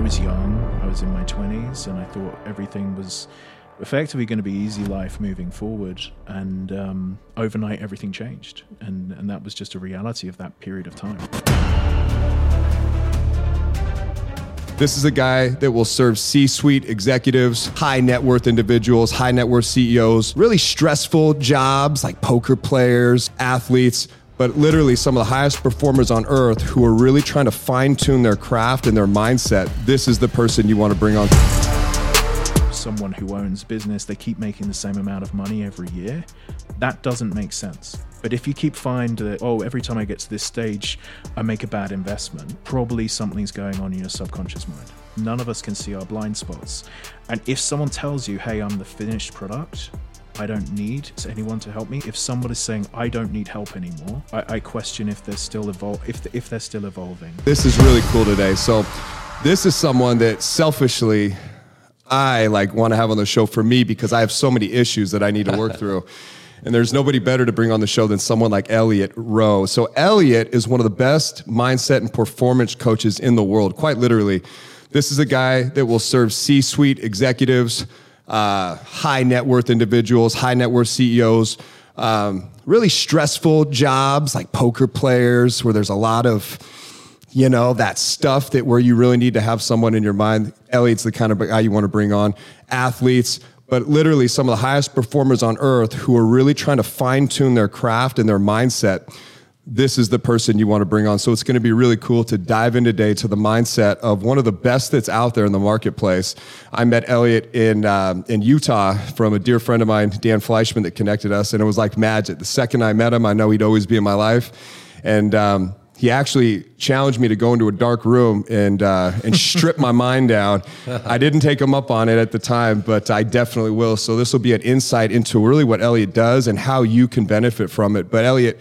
I was young, I was in my 20s, and I thought everything was effectively going to be easy life moving forward. And um, overnight, everything changed. And, and that was just a reality of that period of time. This is a guy that will serve C suite executives, high net worth individuals, high net worth CEOs, really stressful jobs like poker players, athletes, but literally some of the highest performers on earth who are really trying to fine tune their craft and their mindset. This is the person you want to bring on. Someone who owns business, they keep making the same amount of money every year. That doesn't make sense. But if you keep find that, oh, every time I get to this stage, I make a bad investment, probably something's going on in your subconscious mind. None of us can see our blind spots. And if someone tells you, hey, I'm the finished product, I don't need anyone to help me. If someone is saying I don't need help anymore, I, I question if they're still evol- if, if they're still evolving. This is really cool today. So, this is someone that selfishly I like want to have on the show for me because I have so many issues that I need to work through. And there's nobody better to bring on the show than someone like Elliot Roe. So, Elliot is one of the best mindset and performance coaches in the world, quite literally. This is a guy that will serve C suite executives, uh, high net worth individuals, high net worth CEOs, um, really stressful jobs like poker players, where there's a lot of you know, that stuff that where you really need to have someone in your mind. Elliot's the kind of guy you want to bring on. Athletes, but literally some of the highest performers on earth who are really trying to fine tune their craft and their mindset. This is the person you want to bring on. So it's going to be really cool to dive in today to the mindset of one of the best that's out there in the marketplace. I met Elliot in um, in Utah from a dear friend of mine, Dan Fleischman, that connected us, and it was like magic. The second I met him, I know he'd always be in my life, and um, he actually challenged me to go into a dark room and uh, and strip my mind down. I didn't take him up on it at the time, but I definitely will. So this will be an insight into really what Elliot does and how you can benefit from it. But Elliot,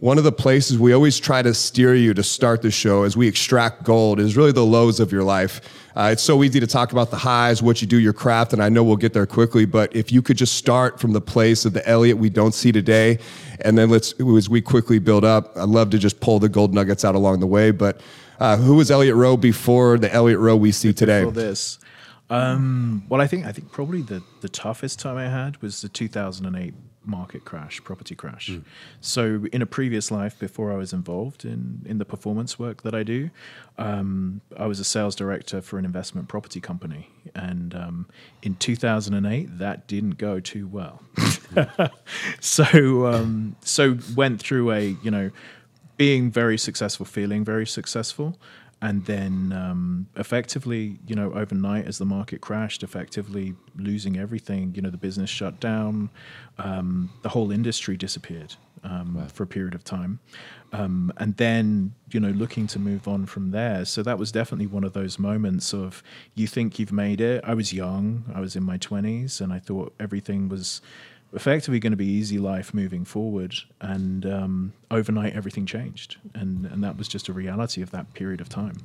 one of the places we always try to steer you to start the show as we extract gold is really the lows of your life. Uh, it's so easy to talk about the highs, what you do, your craft, and I know we'll get there quickly. But if you could just start from the place of the Elliot we don't see today, and then let's as we quickly build up. I'd love to just pull the gold nuggets out along the way. But uh, who was Elliot Roe before the Elliot Roe we see today? Before this, um, well, I think I think probably the the toughest time I had was the 2008 market crash, property crash. Mm. So, in a previous life, before I was involved in in the performance work that I do, um, I was a sales director for an investment property company, and um, in 2008, that didn't go too well. so, um, so went through a you know being very successful, feeling very successful, and then um, effectively, you know, overnight as the market crashed, effectively losing everything. You know, the business shut down, um, the whole industry disappeared um, wow. for a period of time, um, and then you know, looking to move on from there. So that was definitely one of those moments of you think you've made it. I was young, I was in my twenties, and I thought everything was effectively going to be easy life moving forward. And um, overnight, everything changed, and and that was just a reality of that period of time.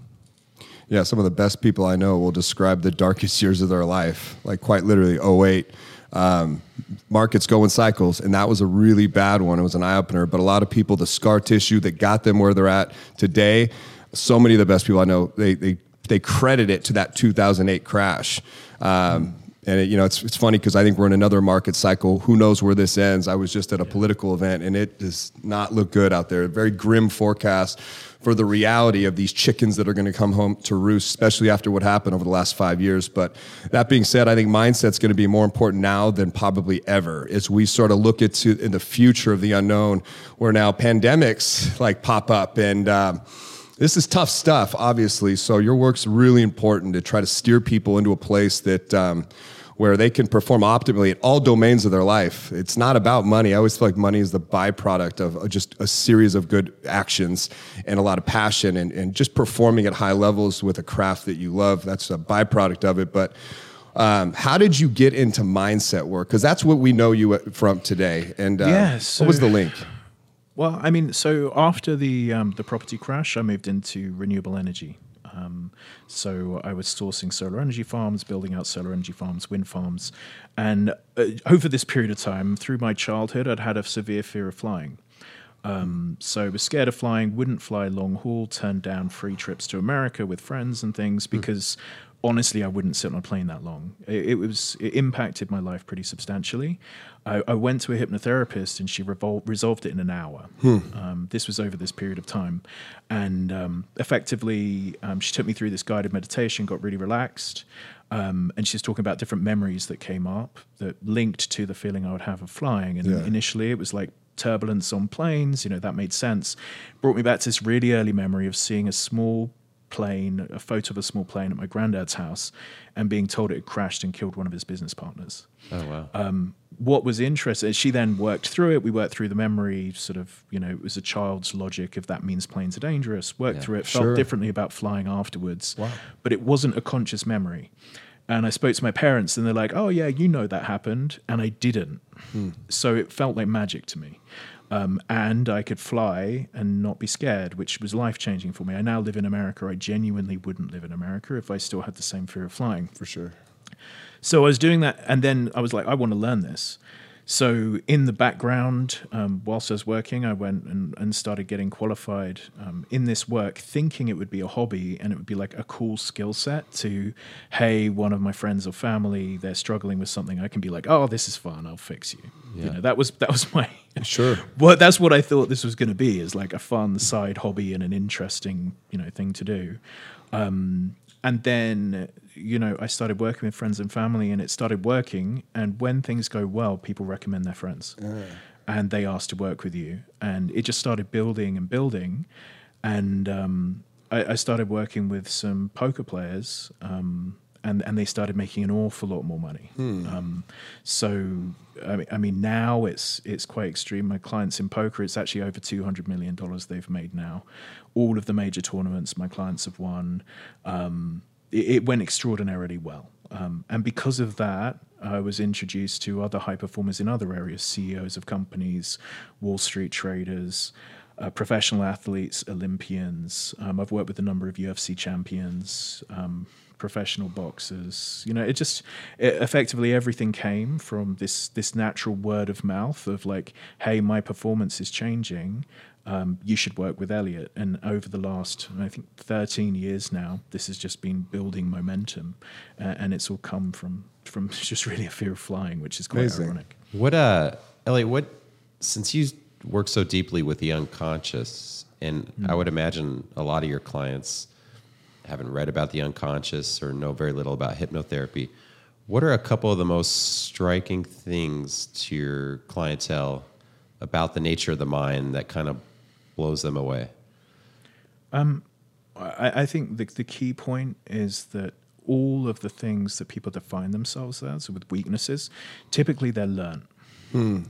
Yeah, some of the best people I know will describe the darkest years of their life, like quite literally 08. Um, markets go in cycles, and that was a really bad one. It was an eye opener. But a lot of people, the scar tissue that got them where they're at today, so many of the best people I know, they they they credit it to that 2008 crash. Um, and it, you know, it's it's funny because I think we're in another market cycle. Who knows where this ends? I was just at a political event, and it does not look good out there. A very grim forecast for the reality of these chickens that are going to come home to roost, especially after what happened over the last five years. But that being said, I think mindset's going to be more important now than probably ever as we sort of look into in the future of the unknown, where now pandemics like pop up and. Um, this is tough stuff, obviously. So your work's really important to try to steer people into a place that um, where they can perform optimally in all domains of their life. It's not about money. I always feel like money is the byproduct of just a series of good actions and a lot of passion and, and just performing at high levels with a craft that you love. That's a byproduct of it. But um, how did you get into mindset work? Because that's what we know you from today. And uh, yeah, so, what was the link? Well, I mean, so after the um, the property crash, I moved into renewable energy. Um, so I was sourcing solar energy farms, building out solar energy farms, wind farms, and uh, over this period of time, through my childhood, I'd had a severe fear of flying. Um, so was scared of flying, wouldn't fly long haul, turned down free trips to America with friends and things because honestly, I wouldn't sit on a plane that long. It, it was it impacted my life pretty substantially. I, I went to a hypnotherapist and she revol- resolved it in an hour. Um, this was over this period of time, and um, effectively, um, she took me through this guided meditation, got really relaxed. Um, and she's talking about different memories that came up that linked to the feeling I would have of flying. And Yeah. initially, it was like turbulence on planes. You know, that made sense. Brought me back to this really early memory of seeing a small plane, a photo of a small plane at my granddad's house, and being told it had crashed and killed one of his business partners. Oh wow. Um, what was interesting, she then worked through it. We worked through the memory, sort of, you know, it was a child's logic if that means planes are dangerous. Worked Yeah. through it, Sure. felt differently about flying afterwards. Wow. But it wasn't a conscious memory. And I spoke to my parents, and they're like, "Oh yeah, you know that happened," and I didn't. So it felt like magic to me. Um, and I could fly and not be scared, which was life changing for me. I now live in America. I genuinely wouldn't live in America if I still had the same fear of flying. For sure. So I was doing that, and then I was like, I want to learn this. So in the background, um, whilst I was working, I went and, and started getting qualified um, in this work, thinking it would be a hobby and it would be like a cool skill set to, hey, one of my friends or family, they're struggling with something. I can be like, oh, this is fun. I'll fix you. You know, that was that was my Sure. well, that's what I thought this was going to be is like a fun side hobby and an interesting, you know, thing to do. Um, and then, you know, I started working with friends and family and it started working. And when things go well, people recommend their friends and they ask to work with you. And it just started building and building. And um, I, I started working with some poker players. Um, and, and they started making an awful lot more money. Um, so I mean, I mean, now it's it's quite extreme. My clients in poker, it's actually over two hundred million dollars they've made now. All of the major tournaments my clients have won. Um, it, it went extraordinarily well, um, and because of that, I was introduced to other high performers in other areas, CEOs of companies, Wall Street traders. Uh, professional athletes, Olympians. Um, I've worked with a number of UFC champions, um, professional boxers. You know, it just it, effectively everything came from this this natural word of mouth of like, hey, my performance is changing. Um, you should work with Elliot. And over the last, I think, 13 years now, this has just been building momentum, uh, and it's all come from from just really a fear of flying, which is quite Amazing. ironic. What uh Elliot, what since you work so deeply with the unconscious, and I would imagine a lot of your clients haven't read about the unconscious or know very little about hypnotherapy. What are a couple of the most striking things to your clientele about the nature of the mind that kind of blows them away? Um, I, I think the, the key point is that all of the things that people define themselves as with weaknesses, typically they're learned.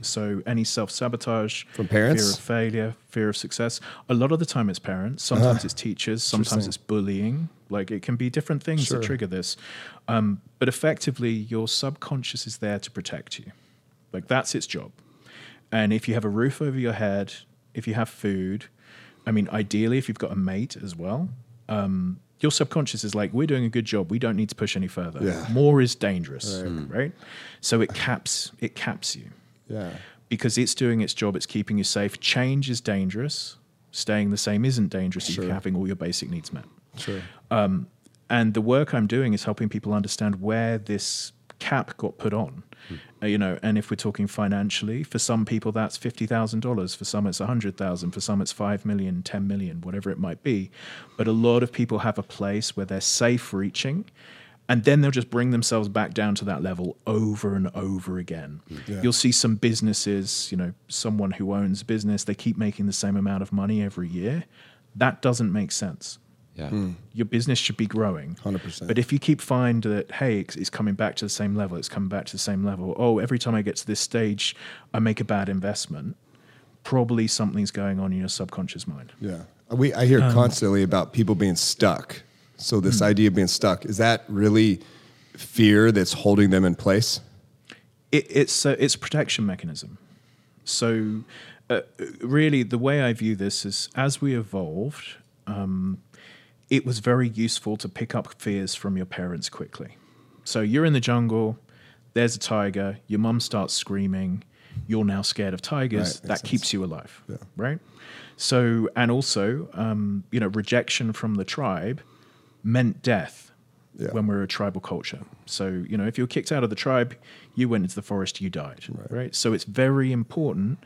So any self sabotage From parents? fear of failure, fear of success. A lot of the time it's parents. Sometimes it's teachers. Sometimes it's bullying. Like it can be different things Sure. that trigger this. Um, but effectively, your subconscious is there to protect you. Like that's its job. And if you have a roof over your head, if you have food, I mean, ideally, if you've got a mate as well, um, your subconscious is like, we're doing a good job. We don't need to push any further. Yeah. More is dangerous, right? So it caps it caps you Yeah. because it's doing its job. It's keeping you safe. Change is dangerous. Staying the same isn't dangerous. if You're having all your basic needs met. Sure. And the work I'm doing is helping people understand where this cap got put on. Uh, you know, and if we're talking financially, for some people that's fifty thousand dollars, for some it's a hundred thousand, for some it's five million, ten million, whatever it might be. But a lot of people have a place where they're safe reaching, and then they'll just bring themselves back down to that level over and over again. Hmm. Yeah. You'll see some businesses, you know, someone who owns a business, they keep making the same amount of money every year. That doesn't make sense Yeah. Hmm. your business should be growing 100%. but if you keep find that hey it's, it's coming back to the same level it's coming back to the same level oh every time i get to this stage i make a bad investment probably something's going on in your subconscious mind Yeah. We I hear um, constantly about people being stuck. So this idea of being stuck, is that really fear that's holding them in place? it, it's a, it's protection mechanism. So, uh, really, the way I view this is as we evolved, um, it was very useful to pick up fears from your parents quickly. So you're in the jungle, there's a tiger, your mum starts screaming, you're now scared of tigers. Right, that sense. keeps you alive, right? So, and also, um, you know, rejection from the tribe meant death Yeah. when we're a tribal culture. So, you know, if you were kicked out of the tribe, you went into the forest, you died, right? So it's very important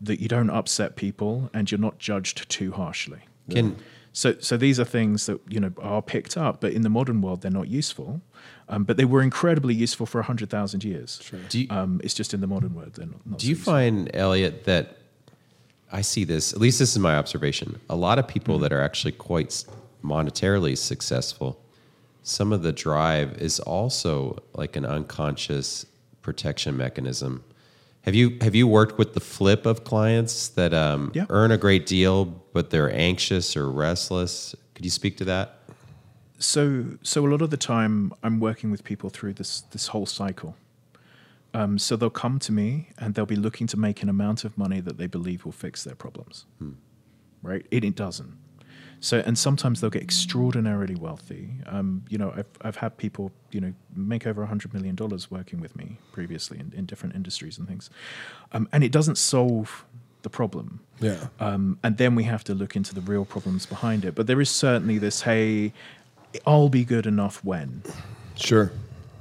that you don't upset people and you're not judged too harshly. Can So, so these are things that you know are picked up, but in the modern world they're not useful. Um, but they were incredibly useful for hundred thousand years. Do you- um, it's just in the modern world they're not. not Do you useful. find, Elliot, that I see this, at least this is my observation, a lot of people that are actually quite s- monetarily successful, some of the drive is also like an unconscious protection mechanism. Have you have you worked with the flip of clients that um, Yeah. earn a great deal but they're anxious or restless? Could you speak to that? So, so a lot of the time, I'm working with people through this this whole cycle. Um, so they'll come to me and they'll be looking to make an amount of money that they believe will fix their problems, right? It, it doesn't. So, and sometimes they'll get extraordinarily wealthy. Um, you know, I've I've had people, you know, make over a hundred million dollars working with me previously in, in different industries and things, um, and it doesn't solve the problem. Yeah. Um, and then we have to look into the real problems behind it. But there is certainly this, hey, I'll be good enough when. Sure.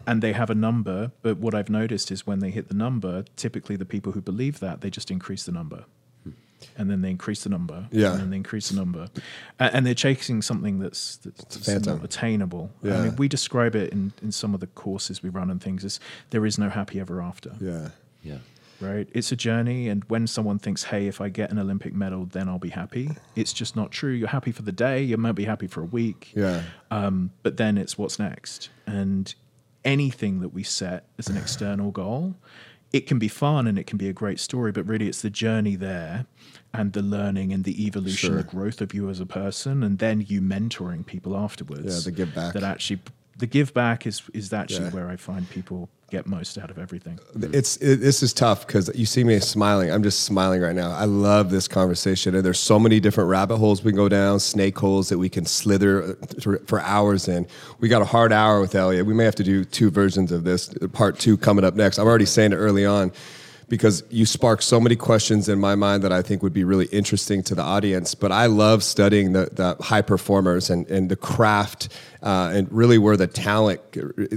And they have a number, but what I've noticed is when they hit the number, typically the people who believe that, they just increase the number. And then they increase the number. Yeah. And then they increase the number. A- And they're chasing something that's, that's phantom. not attainable. I mean, we describe it in, in some of the courses we run and things as there is no happy ever after Yeah. Yeah. right? It's a journey, and when someone thinks, "Hey, if I get an Olympic medal, then I'll be happy," it's just not true. You're happy for the day. You might be happy for a week, Yeah. um, but then it's what's next. And anything that we set as an external goal, it can be fun and it can be a great story, but really it's the journey there and the learning and the evolution, Sure. the growth of you as a person, and then you mentoring people afterwards. Yeah, the give back. That actually, the give back is is actually Yeah. where I find people get most out of everything. It's it, this is tough because you see me smiling. I'm just smiling right now. I love this conversation, and there's so many different rabbit holes we can go down, snake holes that we can slither for, for hours in. We got a hard hour with Elliot. We may have to do two versions of this. Part two coming up next. I'm already saying it early on because you spark so many questions in my mind that I think would be really interesting to the audience. But I love studying the, the high performers and, and the craft uh, and really where the talent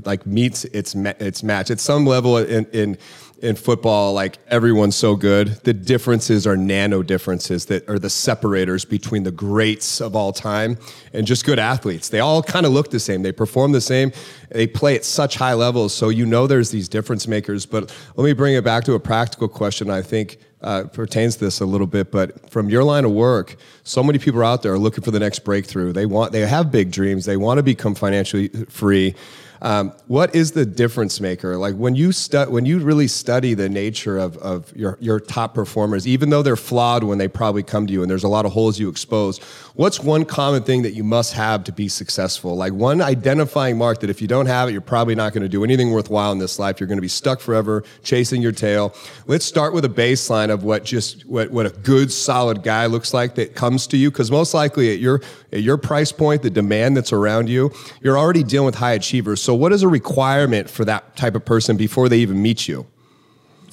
like meets its ma- its match at some level in in in football like everyone's so good. The differences are nano differences that are the separators between the greats of all time and just good athletes. They all kind of look the same. They perform the same. They play at such high levels. So you know there's these difference makers. But let me bring it back to a practical question i think uh, pertains to this a little bit, but from your line of work, so many people out there are looking for the next breakthrough. They want, they have big dreams. They want to become financially free. Um, what is the difference maker? Like when you stu- when you really study the nature of, of your, your top performers, even though they're flawed when they probably come to you and there's a lot of holes you expose, what's one common thing that you must have to be successful? Like one identifying mark that if you don't have it, you're probably not going to do anything worthwhile in this life. You're going to be stuck forever chasing your tail. Let's start with a baseline of what just what, what a good solid guy looks like that comes to you because most likely at your at your price point, the demand that's around you, you're already dealing with high achievers. So what is a requirement for that type of person before they even meet you?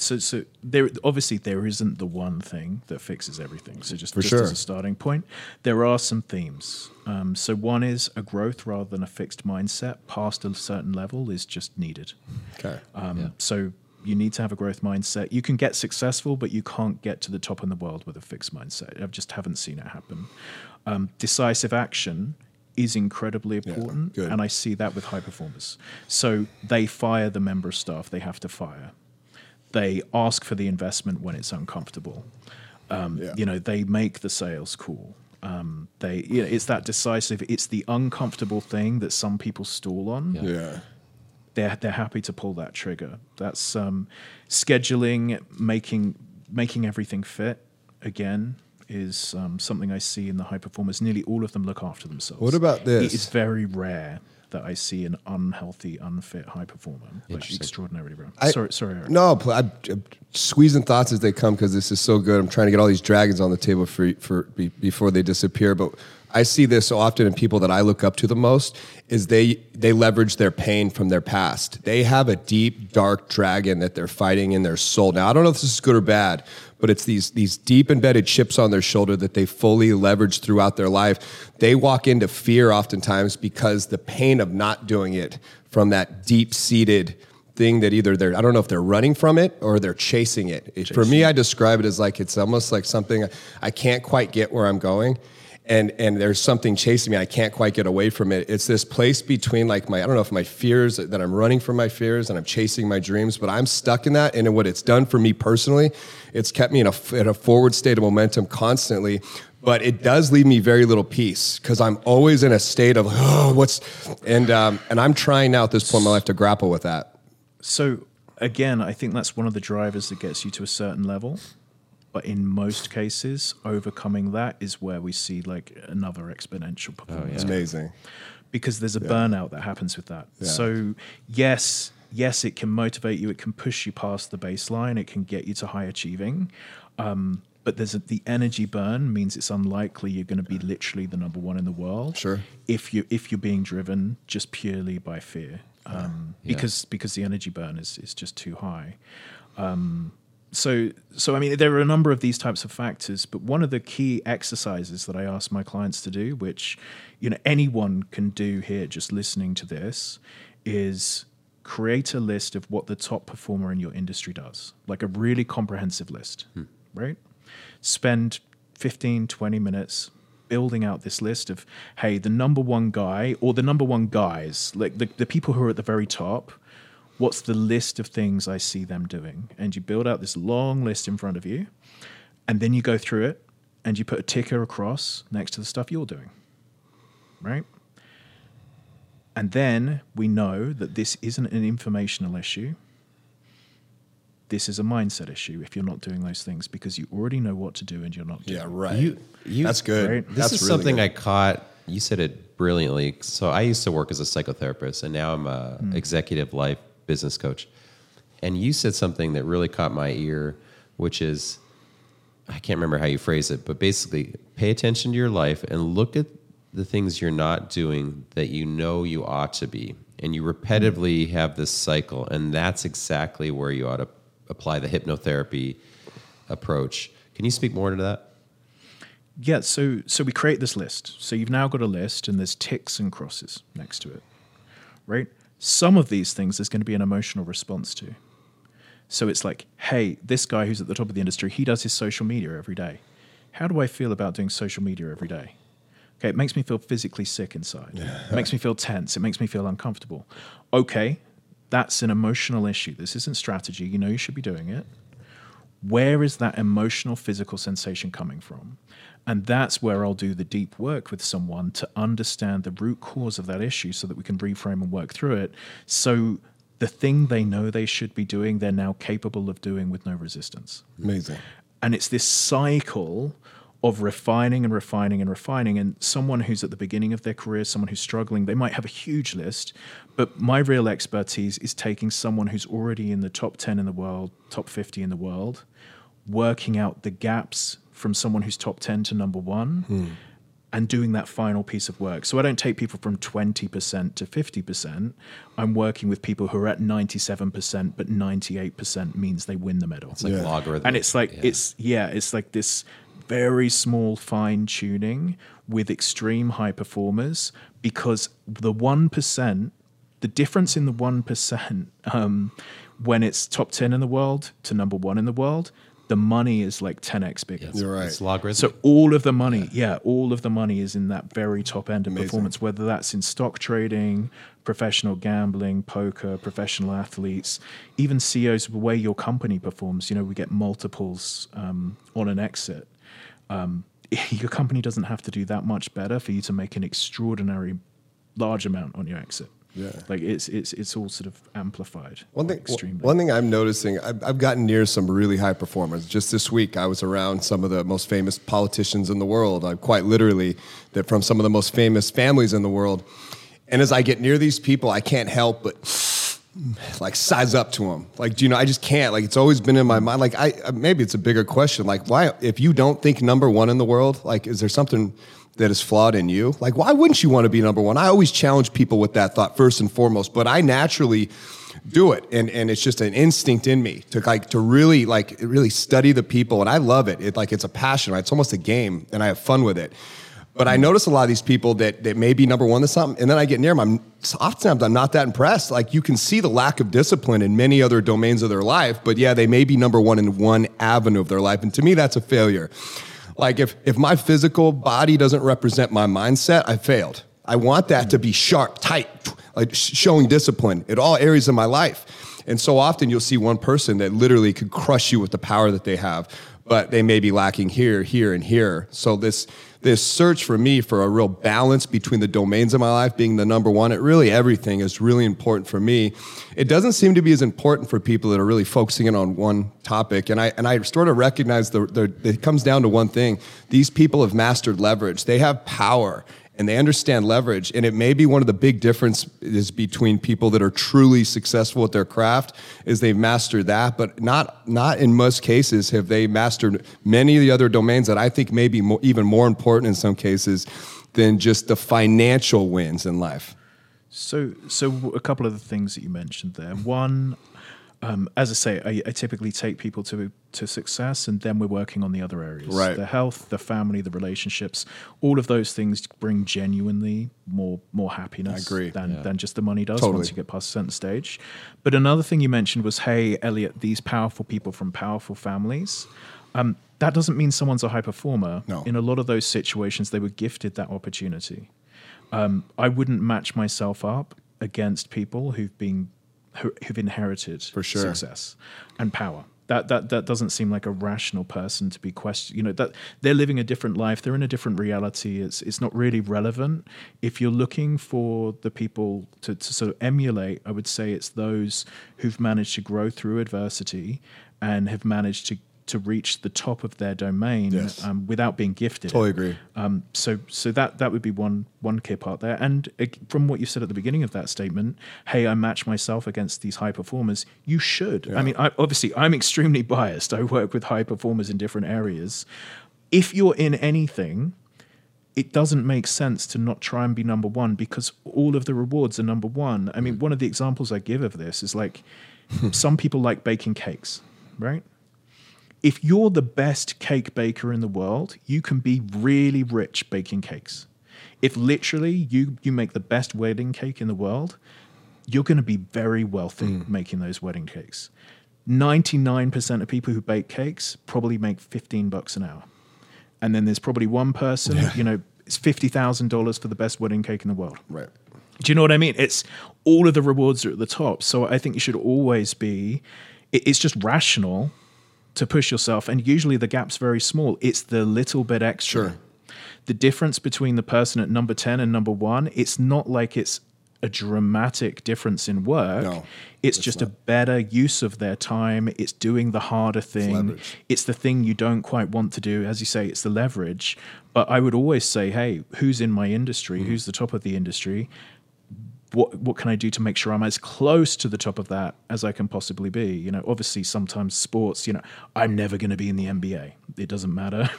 so so there obviously there isn't the one thing that fixes everything. So just, For just sure. as a starting point there are some themes. Um, so one is a growth rather than a fixed mindset past a certain level is just needed. Okay. um, so you need to have a growth mindset. You can get successful but you can't get to the top in the world with a fixed mindset. I just haven't seen it happen. Um, decisive action is incredibly important good. and i see that with high performers so they fire the member of staff they have to fire they ask for the investment when it's uncomfortable. Um, Yeah. You know, they make the sales call. Um, they, you know, it's that decisive. It's the uncomfortable thing that some people stall on. Yeah. yeah. They're they're happy to pull that trigger. That's um, scheduling, making making everything fit. Again, is um, something I see in the high performers. Nearly all of them look after themselves. What about this? It is very rare that I see an unhealthy, unfit high performer. Like Interesting. extraordinarily rare. I- sorry, sorry. Eric. No, I'm, I'm squeezing thoughts as they come because this is so good. I'm trying to get all these dragons on the table for for be, before they disappear. But I see this so often in people that I look up to the most is they they leverage their pain from their past. They have a deep, dark dragon that they're fighting in their soul. Now, I don't know if this is good or bad, but it's these these deep embedded chips on their shoulder that they fully leverage throughout their life. They walk into fear oftentimes because the pain of not doing it from that deep seated thing that either they're I don't know if they're running from it or they're chasing it. It- For me, I describe it as like it's almost like something I can't quite get where I'm going. And and there's something chasing me. I can't quite get away from it. It's this place between like my I don't know if my fears that I'm running from my fears and I'm chasing my dreams, but I'm stuck in that. And what it's done for me personally, it's kept me in a in a forward state of momentum constantly. But it does leave me very little peace because I'm always in a state of oh, what's and um, and I'm trying now at this point in my life to grapple with that. So again, I think that's one of the drivers that gets you to a certain level. But in most cases, overcoming that is where we see like another exponential performance. It's amazing. because there's a burnout that happens with that. Yeah. So yes, yes, it can motivate you. It can push you past the baseline. It can get you to high achieving. Um, but there's a, the energy burn means it's unlikely you're going to be literally the number one in the world. Sure. If you if you're being driven just purely by fear, um, because because the energy burn is is just too high so so i mean there are a number of these types of factors but one of the key exercises that i ask my clients to do which you know anyone can do here just listening to this is create a list of what the top performer in your industry does like a really comprehensive list hmm. right? Spend 15 20 minutes building out this list of hey the number one guy or the number one guys like the, the people who are at the very top what's the list of things I see them doing? And you build out this long list in front of you, and then you go through it and you put a ticker across next to the stuff you're doing. Right? And then we know that this isn't an informational issue. This is a mindset issue if you're not doing those things because you already know what to do and you're not doing Yeah, it. right. You- you- That's good. Right. This That's is really something good. I caught. You said it brilliantly. So I used to work as a psychotherapist, and now I'm a Hmm. executive life business coach. And you said something that really caught my ear, which is I can't remember how you phrase it, but basically, pay attention to your life and look at the things you're not doing that you know you ought to be, and you repetitively have this cycle, and that's exactly where you ought to apply the hypnotherapy approach. Can you speak more to that? Yeah, so so we create this list. So you've now got a list and there's ticks and crosses next to it. Right? Some of these things there's going to be an emotional response to. So it's like, hey, this guy who's at the top of the industry, he does his social media every day. How do I feel about doing social media every day? Okay, it makes me feel physically sick inside. It makes me feel tense. It makes me feel uncomfortable. Okay, that's an emotional issue. This isn't strategy. You know you should be doing it where is that emotional physical sensation coming from and that's where i'll do the deep work with someone to understand the root cause of that issue so that we can reframe and work through it. So the thing they know they should be doing they're now capable of doing with no resistance. Amazing. and it's this cycle of refining and refining and refining. And someone who's at the beginning of their career someone who's struggling they might have a huge list but my real expertise is taking someone who's already in the top 10 in the world top 50 in the world working out the gaps from someone who's top 10 to number 1 and doing that final piece of work. So I don't take people from 20% to 50%. I'm working with people who are at 97%, but 98% means they win the medal It's like Yeah. logarithmic. and it's like yeah. it's yeah it's like this very small fine tuning with extreme high performers because the 1% the difference in the 1% um, when it's top 10 in the world to number one in the world the money is like 10x bigger It's- You're right. It's logarithmic. so all of the money, yeah. all of the money is in that very top end of Amazing. performance, whether that's in stock trading, professional gambling, poker, professional athletes, even CEOs of the way your company performs. You know, we get multiples um, on an exit. Um, your company doesn't have to do that much better for you to make an extraordinary large amount on your exit. Yeah. like it's it's it's all sort of amplified. One thing, extremely. one thing I'm noticing, I've, I've gotten near some really high performers. Just this week, I was around some of the most famous politicians in the world. I quite literally that from some of the most famous families in the world. And as I get near these people, I can't help but like size up to them. Like, do you know? I just can't. Like, it's always been in my mind. Like, I uh, maybe it's a bigger question. Like, why? If you don't think number one in the world, like, is there something that is flawed in you, like why wouldn't you want to be number one? I always challenge people with that thought first and foremost, but I naturally do it and and it's just an instinct in me to like to really like really study the people and I love it. It like it's a passion, right? It's almost a game and I have fun with it. But I notice a lot of these people that that may be number one to something, and then I get near them. I'm oftentimes I'm not that impressed. Like you can see the lack of discipline in many other domains of their life, but yeah, they may be number one in one avenue of their life, and to me, that's a failure. Like if if my physical body doesn't represent my mindset, I failed. I want that to be sharp, tight, like showing discipline in all areas of my life. And so often you'll see one person that literally could crush you with the power that they have, but they may be lacking here, here, and here. So this this search for me for a real balance between the domains of my life being the number one, it really everything is really important for me. It doesn't seem to be as important for people that are really focusing in on one topic. And I and I sort of recognize the, the it comes down to one thing. These people have mastered leverage. They have power and they understand leverage. And it may be one of the big differences between people that are truly successful with their craft is they've mastered that, but not not in most cases have they mastered many of the other domains that I think may be more, even more important in some cases than just the financial wins in life. So, so a couple of the things that you mentioned there. One, um, as I say, I, I, typically take people to to success, and then we're working on the other areas, right? The health, the family, the relationships. All of those things bring genuinely more more happiness. I agree. Than yeah. than just the money does totally. once you get past a certain stage. But another thing you mentioned was, hey, Elliot, these powerful people from powerful families. Um, that doesn't mean someone's a high performer. No. In a lot of those situations, they were gifted that opportunity. Um, I wouldn't match myself up against people who've been who've inherited for sure. success and power. That, that that doesn't seem like a rational person to be questioned. You know that they're living a different life. They're in a different reality. It's it's not really relevant. If you're looking for the people to, to sort of emulate, I would say it's those who've managed to grow through adversity and have managed to to reach the top of their domain yes. um, without being gifted. Totally agree. Um, so so that that would be one one key part there. And uh, from what you said at the beginning of that statement, hey, I match myself against these high performers. You should. Yeah. I mean, I, obviously, I'm extremely biased. I work with high performers in different areas. If you're in anything. It doesn't make sense to not try and be number one because all of the rewards are number one. I mean, mm. one of the examples I give of this is like some people like baking cakes, right? If you're the best cake baker in the world, you can be really rich baking cakes. If literally you you make the best wedding cake in the world, you're going to be very wealthy mm. making those wedding cakes. 99% of people who bake cakes probably make 15 bucks an hour. And then there's probably one person, yeah. you know, it's $50,000 for the best wedding cake in the world. Right. Do you know what I mean? It's all of the rewards are at the top. So I think you should always be, it's just rational to push yourself, and usually the gap's very small. It's the little bit extra. Sure. The difference between the person at number 10 and number one, it's not like it's a dramatic difference in work. No, it's just not. a better use of their time. It's doing the harder thing. It's, it's, the thing you don't quite want to do. As you say, it's the leverage. But I would always say, hey, who's in my industry? Mm. Who's the top of the industry? What what can I do to make sure I'm as close to the top of that as I can possibly be? You know, obviously sometimes sports, you know, I'm never going to be in the NBA. It doesn't matter.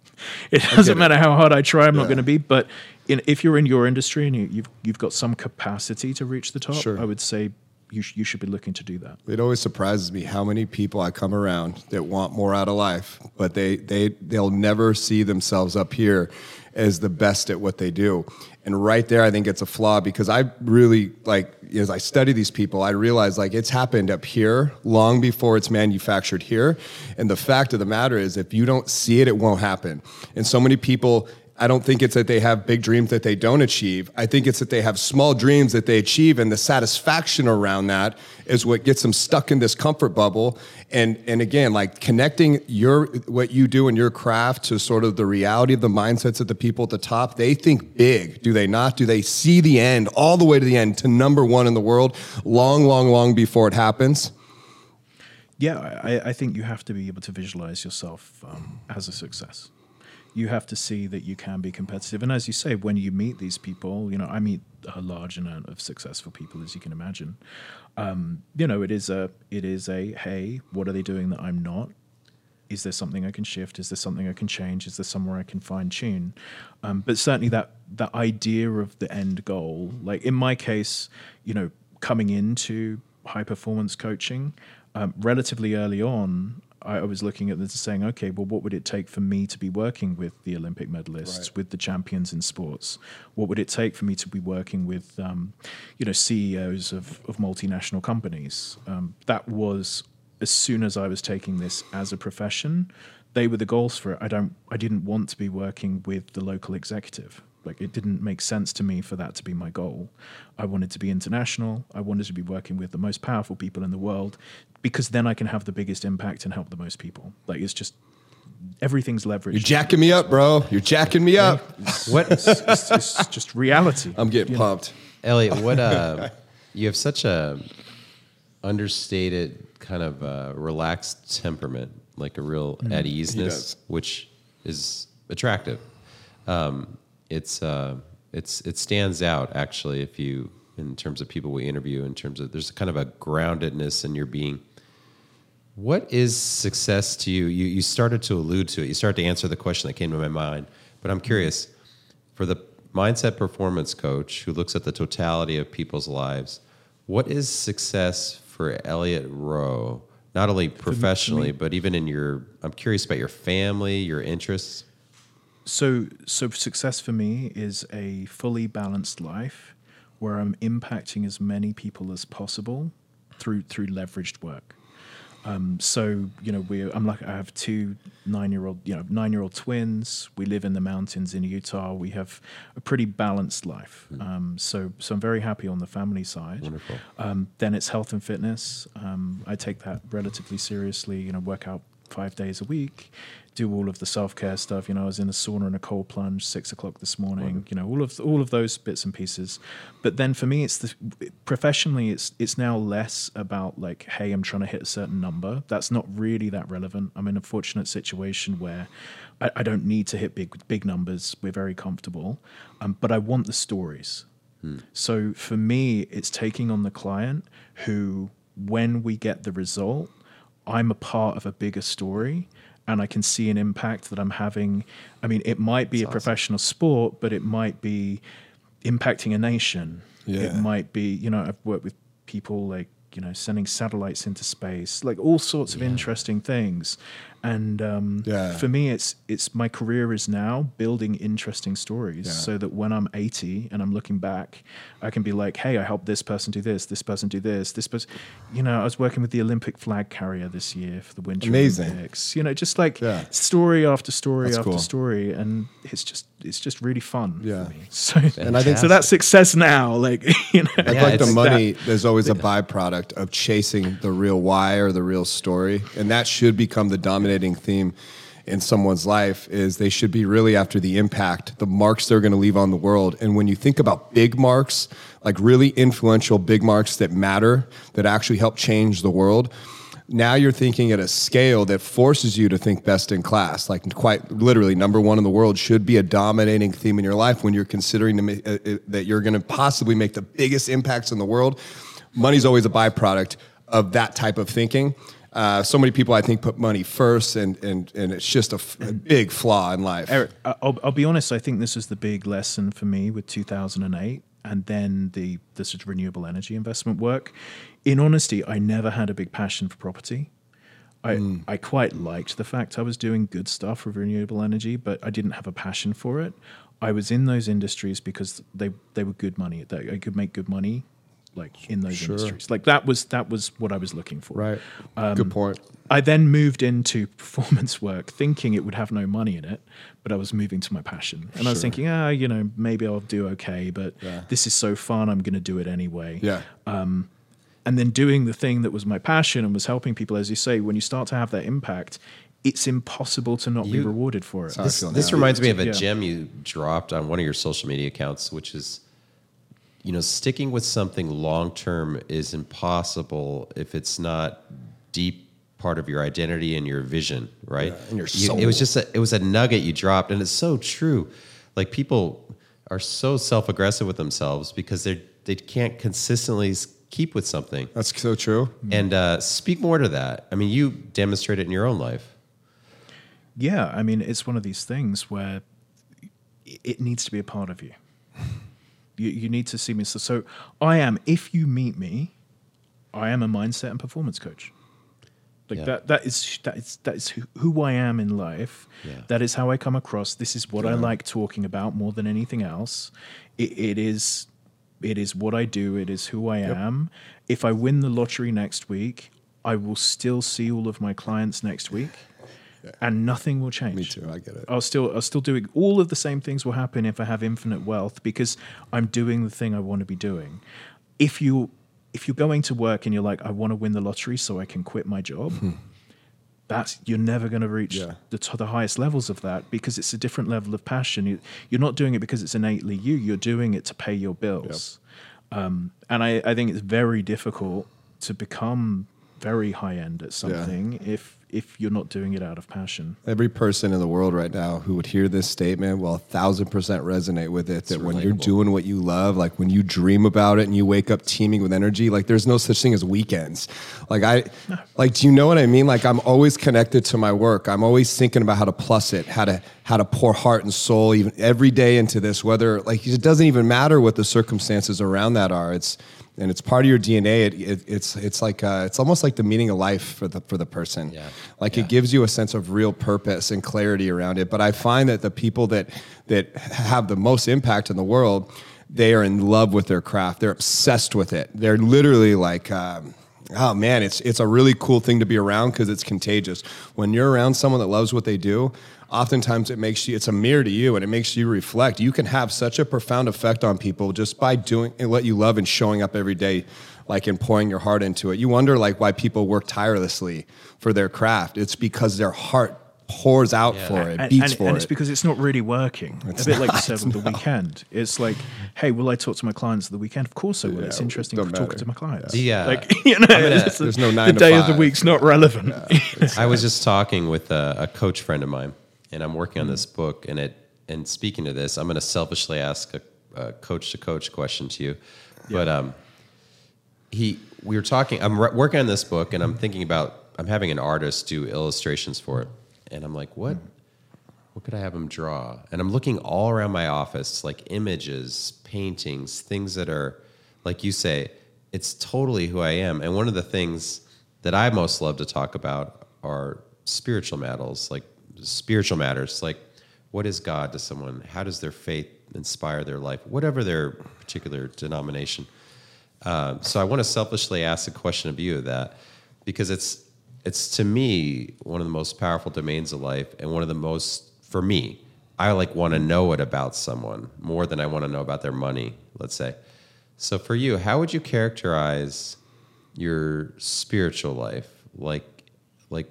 it doesn't matter how hard I try. I'm yeah. not going to be. But in, if you're in your industry and you, you've you've got some capacity to reach the top, sure. I would say you, sh- you should be looking to do that. It always surprises me how many people I come around that want more out of life, but they they they'll never see themselves up here as the best at what they do. And right there, I think it's a flaw because I really like as I study these people, I realize like it's happened up here long before it's manufactured here. And the fact of the matter is, if you don't see it, it won't happen. And so many people I don't think it's that they have big dreams that they don't achieve. I think it's that they have small dreams that they achieve, and the satisfaction around that is what gets them stuck in this comfort bubble. And and again, like connecting your what you do in your craft to sort of the reality of the mindsets of the people at the top. They think big, do they not? Do they see the end all the way to the end to number one in the world, long, long, long before it happens? Yeah, I, I think you have to be able to visualize yourself um, as a success you have to see that you can be competitive. And as you say, when you meet these people, you know, I meet a large amount of successful people, as you can imagine. Um, you know, it is a, it is a, hey, what are they doing that I'm not? is there something I can shift? Is there something I can change? Is there somewhere I can fine tune? Um, but certainly that that idea of the end goal, like in my case, you know, coming into high performance coaching, um, relatively early on, I, was looking at this and saying, okay, well, what would it take for me to be working with the Olympic medalists, Right. with the champions in sports? What would it take for me to be working with, um, you know, CEOs of, of multinational companies? Um, that was as soon as I was taking this as a profession, they were the goals for it. I don't, I didn't want to be working with the local executive. Like it didn't make sense to me for that to be my goal. I wanted to be international. I wanted to be working with the most powerful people in the world because then I can have the biggest impact and help the most people. Like it's just everything's leveraged. You're jacking me up, bro. You're jacking me up. What it's, it's, it's just reality. I'm getting pumped. Elliot, what uh, you have such a understated kind of uh, relaxed temperament, like a real at easeness, which is attractive. Um, it's uh, it's it stands out actually if you in terms of people we interview in terms of there's kind of a groundedness in your being. What is success to you? You you started to allude to it. You started to answer the question that came to my mind, but I'm curious for the mindset performance coach who looks at the totality of people's lives, what is success for Elliot Roe? Not only professionally, but even in your, I'm curious about your family, your interests. So, so success for me is a fully balanced life where I'm impacting as many people as possible through through leveraged work. Um, so you know, we I'm like I have two nine year old you know nine year old twins. We live in the mountains in Utah. We have a pretty balanced life. Um, so so I'm very happy on the family side. Wonderful. Um, then it's health and fitness. Um, I take that relatively seriously. You know, work out five days a week, do all of the self care stuff. You know, I was in a sauna and a cold plunge six o'clock this morning. You know, all of all of those bits and pieces. But then for me, it's the professionally, it's it's now less about like, hey, I'm trying to hit a certain number. That's not really that relevant. I'm in a fortunate situation where I, I don't need to hit big big numbers. We're very comfortable, um, but I want the stories. So for me, it's taking on the client who, when we get the result, I'm a part of a bigger story and I can see an impact that I'm having. I mean, it might be a professional sport, but it might be impacting a nation. Yeah. It might be, you know, I've worked with people like, you know, sending satellites into space, like all sorts of interesting things. And um, Yeah. for me, it's it's my career is now building interesting stories, Yeah. so that when I'm 80 and I'm looking back, I can be like, hey, I helped this person do this, this person do this, this person. You know, I was working with the Olympic flag carrier this year for the Winter Amazing. Olympics. You know, just like Yeah. story after story That's after cool. story, and it's just it's just really fun Yeah. for me. So And I think- so that's success now. Like you know, Yeah, like the money. There's always a byproduct of chasing the real why or the real story, and that should become the theme in someone's life. Is they should be really after the impact, the marks they're going to leave on the world. And when you think about big marks, like really influential big marks that matter, that actually help change the world. Now you're thinking at a scale that forces you to think best in class, like quite literally number one in the world should be a dominating theme in your life when you're considering to ma- uh, uh, that you're going to possibly make the biggest impacts in the world. Money's always a byproduct of that type of thinking. Uh, so many people, I think, put money first, and and and it's just a, f- a big flaw in life. Eric, I'll, I'll be honest. I think this was the big lesson for me with 2008, and then the the sort of renewable energy investment work. In honesty, I never had a big passion for property. I I quite liked the fact I was doing good stuff with renewable energy, but I didn't have a passion for it. I was in those industries because they they were good money. That I could make good money, like in those industries. Like that was that was what I was looking for. Right. Um, Good point. I then moved into performance work thinking it would have no money in it, but I was moving to my passion. And I was thinking, ah, you know, maybe I'll do okay, but Yeah. this is so fun, I'm going to do it anyway. Yeah. Um, And then doing the thing that was my passion and was helping people, as you say, when you start to have that impact, it's impossible to not be rewarded for it. This, this reminds me of a Yeah. gem you dropped on one of your social media accounts, which is, you know, sticking with something long term is impossible if it's not deep part of your identity and your vision, right? Yeah, and your You- it was just a, it was a nugget you dropped, and it's so true. Like people are so self aggressive with themselves because they they can't consistently keep with something. That's so true. And uh, speak more to that. I mean, you demonstrate it in your own life. yeah, I mean, it's one of these things where it needs to be a part of you. You, you need to see me. So, so I am, if you meet me, I am a mindset and performance coach. Like Yeah. that, that is that is that is who, I am in life. Yeah. That is how I come across. This is what I like talking about more than anything else. It, it is, it is what I do. It is who I am. If I win the lottery next week, I will still see all of my clients next week, and nothing will change. Me too. I get it. I'll still I'll still doing all of the same things will happen if I have infinite wealth because I'm doing the thing I want to be doing. If you if you're going to work and you're like I want to win the lottery so I can quit my job, that's you're never going to reach Yeah. the to the highest levels of that because it's a different level of passion. You, you're not doing it because it's innately you. You're doing it to pay your bills. Um, and I, I think it's very difficult to become very high end at something if if you're not doing it out of passion. Every person in the world right now who would hear this statement will a thousand percent resonate with it. That when you're doing what you love, like when you dream about it and you wake up teeming with energy, like there's no such thing as weekends. Like I, like do you know what I mean? Like I'm always connected to my work. I'm always thinking about how to plus it, how to how to pour heart and soul even every day into this. Whether like it doesn't even matter what the circumstances around that are. It's and it's part of your DNA. It, it, it's it's like uh, it's almost like the meaning of life for the for the person. Yeah. Like Yeah. it gives you a sense of real purpose and clarity around it. But I find that the people that that have the most impact in the world, they are in love with their craft. They're obsessed with it. They're literally like. Um, Oh man, it's it's a really cool thing to be around because it's contagious. When you're around someone that loves what they do, oftentimes it makes you it's a mirror to you and it makes you reflect. You can have such a profound effect on people just by doing eh, what you love and showing up every day like and pouring your heart into it. You wonder like why people work tirelessly for their craft. It's because their heart pours out Yeah. for it, and, beats and- for and it. it's because it's not really working. It's a bit like you said with the weekend. It's like, hey, will I talk to my clients at the weekend? Of course I will. it's interesting don't for talking to my clients. Yeah. like you know, it's There's the- no nine the to day of the week's not relevant. I was just talking with a, a coach friend of mine, and I'm working on this book. And it and speaking to this, I'm going to selfishly ask a, a coach to coach question to you. But um, he, we were talking. I'm re- working on this book, and I'm thinking about. I'm having an artist do illustrations for it, and I'm like, what? What could I have him draw? And I'm looking all around my office, like images, paintings, things that are, like you say, it's totally who I am. And one of the things that I most love to talk about are spiritual matters, like spiritual matters, like what is God to someone? How does their faith inspire their life? Whatever their particular denomination. Um, so I want to selfishly ask a question of you of that because it's it's to me one of the most powerful domains of life and one of the most for me I like want to know it about someone more than I want to know about their money let's say so for you how would you characterize your spiritual life like like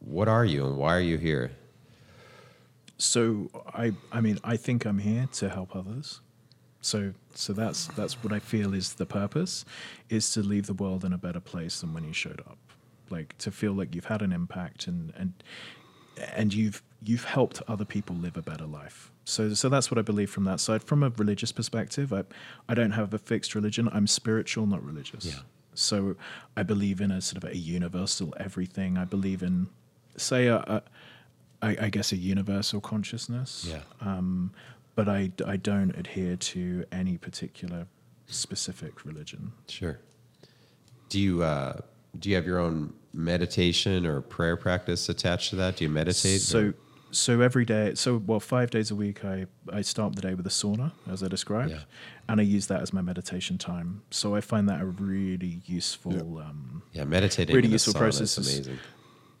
what are you and why are you here So I, I mean, I think I'm here to help others. So, so that's that's what I feel is the purpose, is to leave the world in a better place than when you showed up. Like to feel like you've had an impact and and and you've you've helped other people live a better life. So, so that's what I believe from that side. From a religious perspective, I, I don't have a fixed religion. I'm spiritual, not religious. Yeah. So, I believe in a sort of a universal everything. I believe in, say, a, a I, I guess, a universal consciousness. Yeah. Um, but I, I don't adhere to any particular specific religion. Sure. Do you uh, do you have your own meditation or prayer practice attached to that? Do you meditate? So, or- so every day, so well, five days a week, I, I start the day with a sauna, as I described, Yeah. and I use that as my meditation time. So I find that a really useful. Um, yeah, meditating really in useful process amazing.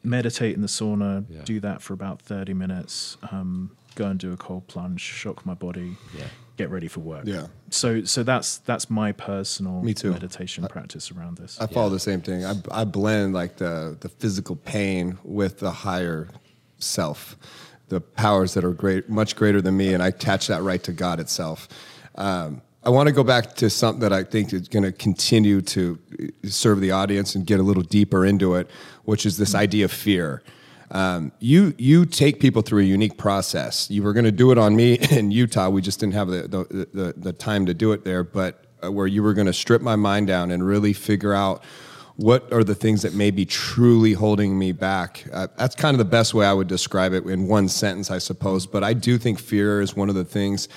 meditate in the sauna, Yeah. do that for about 30 minutes, um, go and do a cold plunge, shock my body, Yeah. Get ready for work. Yeah. So so that's that's my personal Me too. meditation practice around this. I follow Yeah. the same thing. I, I blend like the the physical pain with the higher self, the powers that are great, much greater than me, and I attach that right to God itself. Um, I want to go back to something that I think is going to continue to serve the audience and get a little deeper into it, which is this idea of fear. Um, you you take people through a unique process. You were going to do it on me in Utah. We just didn't have the the, the, the time to do it there, but uh, where you were going to strip my mind down and really figure out what are the things that may be truly holding me back? Uh, that's kind of the best way I would describe it in one sentence, I suppose. But I do think fear is one of the things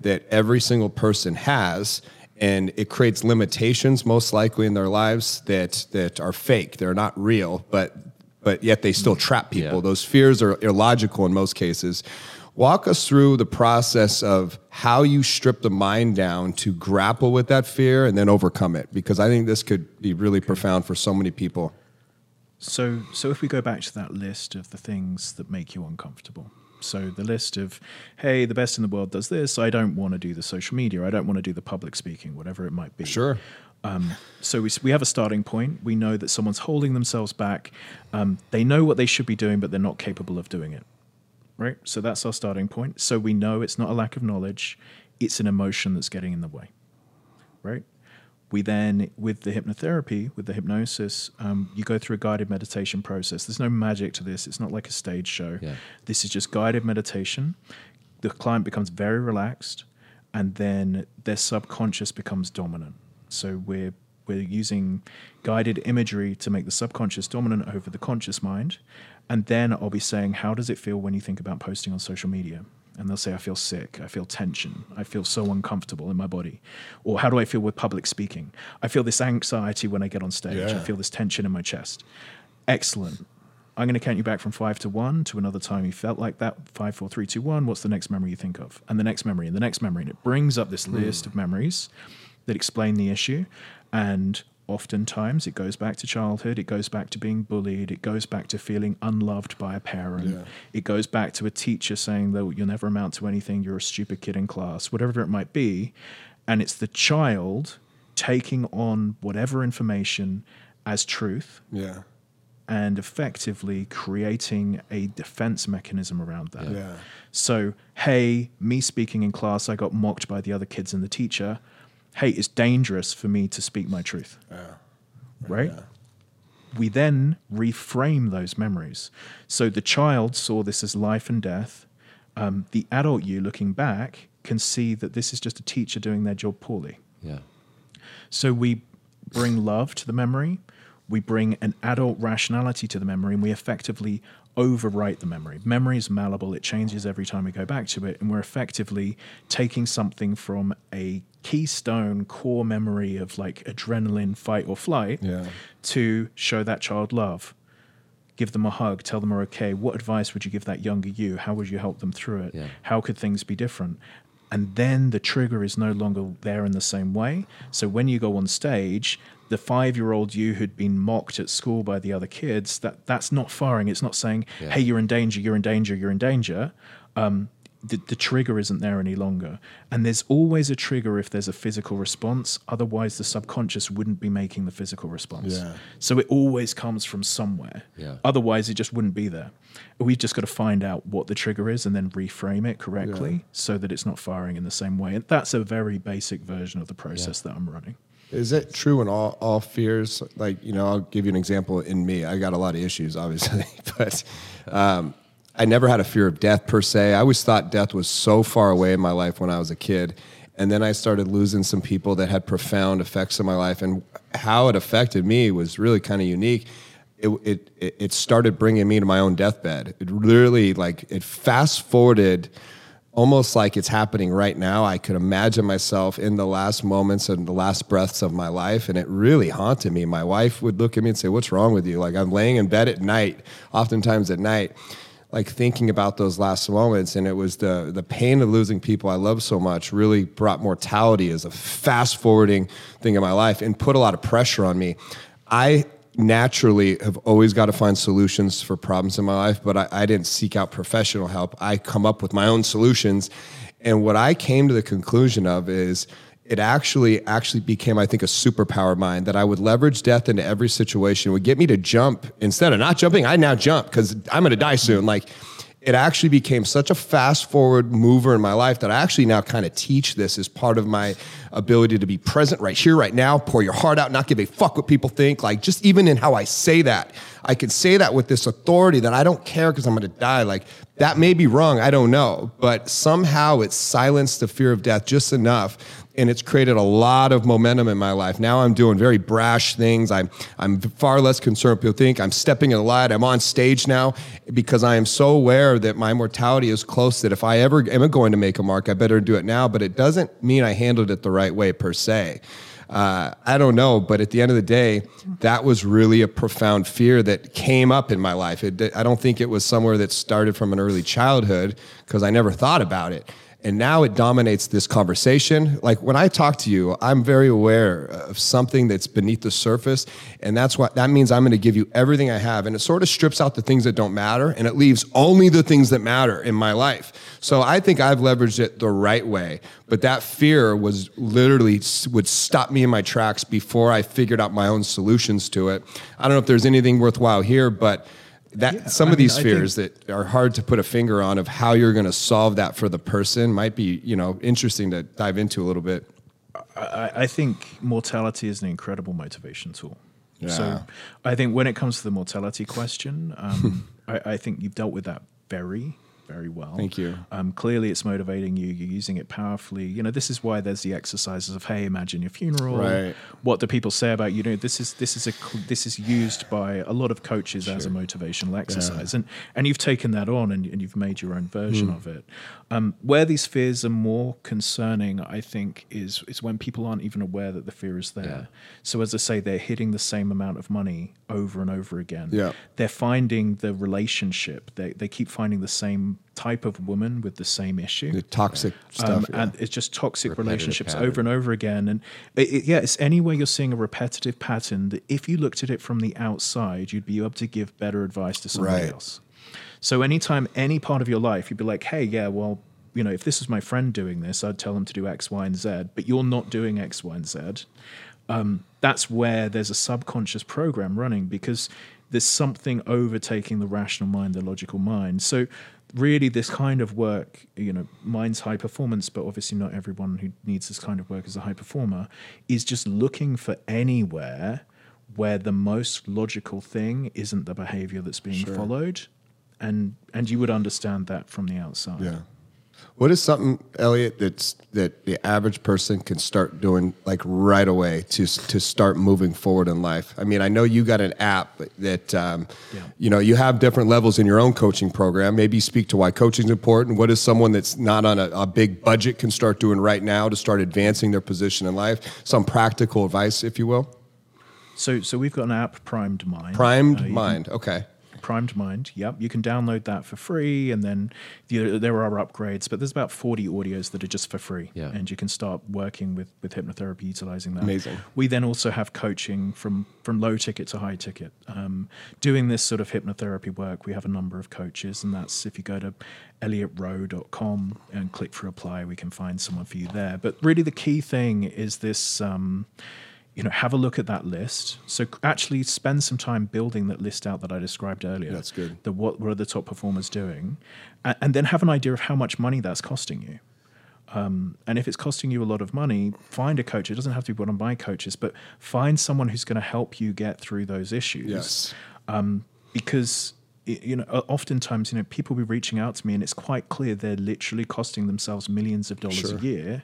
that every single person has and it creates limitations most likely in their lives that that are fake they're not real but but yet they still mm. trap people Yeah. those fears are illogical in most cases walk us through the process of how you strip the mind down to grapple with that fear and then overcome it because i think this could be really profound for so many people So, so if we go back to that list of the things that make you uncomfortable, so the list of, hey, the best in the world does this. I don't want to do the social media. I don't want to do the public speaking, whatever it might be. sure Um, so we, we have a starting point. We know that someone's holding themselves back. Um, they know what they should be doing, but they're not capable of doing it. Right. So that's our starting point. So we know it's not a lack of knowledge; it's an emotion that's getting in the way. Right. We then, with the hypnotherapy, with the hypnosis, um, you go through a guided meditation process. There's no magic to this. It's not like a stage show. Yeah. This is just guided meditation. The client becomes very relaxed, and then their subconscious becomes dominant. So we're we're using guided imagery to make the subconscious dominant over the conscious mind, and then I'll be saying, "How does it feel when you think about posting on social media?" And they'll say, "I feel sick. I feel tension. I feel so uncomfortable in my body." Or, "How do I feel with public speaking? I feel this anxiety when I get on stage. I feel this tension in my chest." Excellent. I'm going to count you back from five to one to another time you felt like that. Five, four, three, two, one. What's the next memory you think of? And the next memory, and the next memory. And it brings up this hmm. list of memories that explain the issue. And oftentimes it goes back to childhood. It goes back to being bullied. It goes back to feeling unloved by a parent. Yeah. It goes back to a teacher saying that you'll never amount to anything. You're a stupid kid in class, whatever it might be. And it's the child taking on whatever information as truth yeah and effectively creating a defense mechanism around that. Yeah. So, hey, me speaking in class, I got mocked by the other kids and the teacher. Hey, it's dangerous for me to speak my truth. Right? We then reframe those memories. So the child saw this as life and death. Um, the adult you looking back can see that this is just a teacher doing their job poorly. Yeah. So we bring love to the memory, we bring an adult rationality to the memory, and we effectively overwrite the memory. Memory is malleable, it changes every time we go back to it, and we're effectively taking something from a keystone core memory of like adrenaline, fight or flight Yeah. to show that child love. Give them a hug, tell them are okay. What advice would you give that younger you? How would you help them through it? Yeah. How could things be different? And then the trigger is no longer there in the same way. So when you go on stage, the five year old you who'd been mocked at school by the other kids, that, that's not firing. It's not saying, Yeah. hey, you're in danger, you're in danger, you're in danger. Um, the, the trigger isn't there any longer. And there's always a trigger if there's a physical response. Otherwise, the subconscious wouldn't be making the physical response. Yeah. So it always comes from somewhere. Yeah. Otherwise, it just wouldn't be there. We've just got to find out what the trigger is and then reframe it correctly so that it's not firing in the same way. And that's a very basic version of the process that I'm running. Is it true in all, all fears? Like, you know, I'll give you an example in me. I got a lot of issues, obviously, but um, I never had a fear of death per se. I always thought death was so far away in my life when I was a kid. And then I started losing some people that had profound effects in my life. And how it affected me was really kind of unique. It, it, it it started bringing me to my own deathbed. It literally, like, it fast forwarded almost like it's happening right now. I could imagine myself in the last moments and the last breaths of my life, and it really haunted me. My wife would look at me and say, What's wrong with you? Like, I'm laying in bed at night, oftentimes at night. Like thinking about those last moments, and it was the the pain of losing people I love so much really brought mortality as a fast forwarding thing in my life, and put a lot of pressure on me. I naturally have always got to find solutions for problems in my life, but I, I didn't seek out professional help. I come up with my own solutions. And what I came to the conclusion of is it actually actually became, I think, a superpower of mine that I would leverage death into every situation. It would get me to jump instead of not jumping, I now jump because I'm gonna die soon. Like it actually became such a fast forward mover in my life that I actually now kind of teach this as part of my ability to be present right here, right now, pour your heart out, not give a fuck what people think. Like just even in how I say that, I can say that with this authority that I don't care because I'm going to die. Like that may be wrong. I don't know. But somehow it silenced the fear of death just enough and it's created a lot of momentum in my life. Now I'm doing very brash things. I'm I'm far less concerned people think. I'm stepping in the light. I'm on stage now because I am so aware that my mortality is close that if I ever am going to make a mark, I better do it now. But it doesn't mean I handled it the right way per se. Uh, I don't know, but at the end of the day, that was really a profound fear that came up in my life. It, I don't think it was somewhere that started from an early childhood because I never thought about it and now it dominates this conversation. Like when I talk to you, I'm very aware of something that's beneath the surface, and that's what that means. I'm going to give you everything I have, and it sort of strips out the things that don't matter, and it leaves only the things that matter in my life. So I think I've leveraged it the right way, but that fear was literally would stop me in my tracks before I figured out my own solutions to it. I don't know if there's anything worthwhile here, but that yeah, some I of mean, these fears that are hard to put a finger on of how you're going to solve that for the person might be you know interesting to dive into a little bit I, I think mortality is an incredible motivation tool yeah. so i think when it comes to the mortality question um, I, I think you've dealt with that very very well. Thank you. Um, clearly, it's motivating you. You're using it powerfully. You know, this is why there's the exercises of, hey, imagine your funeral. Right. What do people say about you? you know, this is this is a this is used by a lot of coaches sure. as a motivational exercise, yeah. and and you've taken that on and, and you've made your own version mm. of it. Um, where these fears are more concerning, I think, is is when people aren't even aware that the fear is there. Yeah. So as I say, they're hitting the same amount of money over and over again. Yeah. They're finding the relationship. They they keep finding the same type of woman with the same issue. The toxic um, stuff. Um, yeah. And it's just toxic repetitive relationships pattern. over and over again. And it, it, yeah, it's anywhere you're seeing a repetitive pattern that if you looked at it from the outside, you'd be able to give better advice to somebody right. else. So anytime any part of your life, you'd be like, hey, yeah, well, you know, if this was my friend doing this, I'd tell them to do X, Y, and Z, but you're not doing X, Y, and Z. Um, that's where there's a subconscious program running because there's something overtaking the rational mind, the logical mind. So really this kind of work, you know, mine's high performance, but obviously not everyone who needs this kind of work is a high performer, is just looking for anywhere where the most logical thing isn't the behavior that's being sure. followed and and you would understand that from the outside. Yeah. What is something, Elliot, that's that the average person can start doing like right away to to start moving forward in life? I mean, I know you got an app that um, yeah. you know you have different levels in your own coaching program. Maybe speak to why coaching is important. What is someone that's not on a, a big budget can start doing right now to start advancing their position in life? Some practical advice, if you will. So, so we've got an app, Primed Mind. Primed uh, Mind. Okay. Primed Mind. Yep, you can download that for free, and then the, there are upgrades. But there's about 40 audios that are just for free, yeah. and you can start working with with hypnotherapy utilizing that. Amazing. We then also have coaching from from low ticket to high ticket. Um, doing this sort of hypnotherapy work, we have a number of coaches, and that's if you go to elliotroe.com and click for apply, we can find someone for you there. But really, the key thing is this. Um, you know, have a look at that list. So actually spend some time building that list out that I described earlier. That's good. The what, what are the top performers doing? And, and then have an idea of how much money that's costing you. Um, and if it's costing you a lot of money, find a coach. It doesn't have to be one of my coaches, but find someone who's going to help you get through those issues. Yes. Um, because you know, oftentimes, you know, people will be reaching out to me, and it's quite clear they're literally costing themselves millions of dollars sure. a year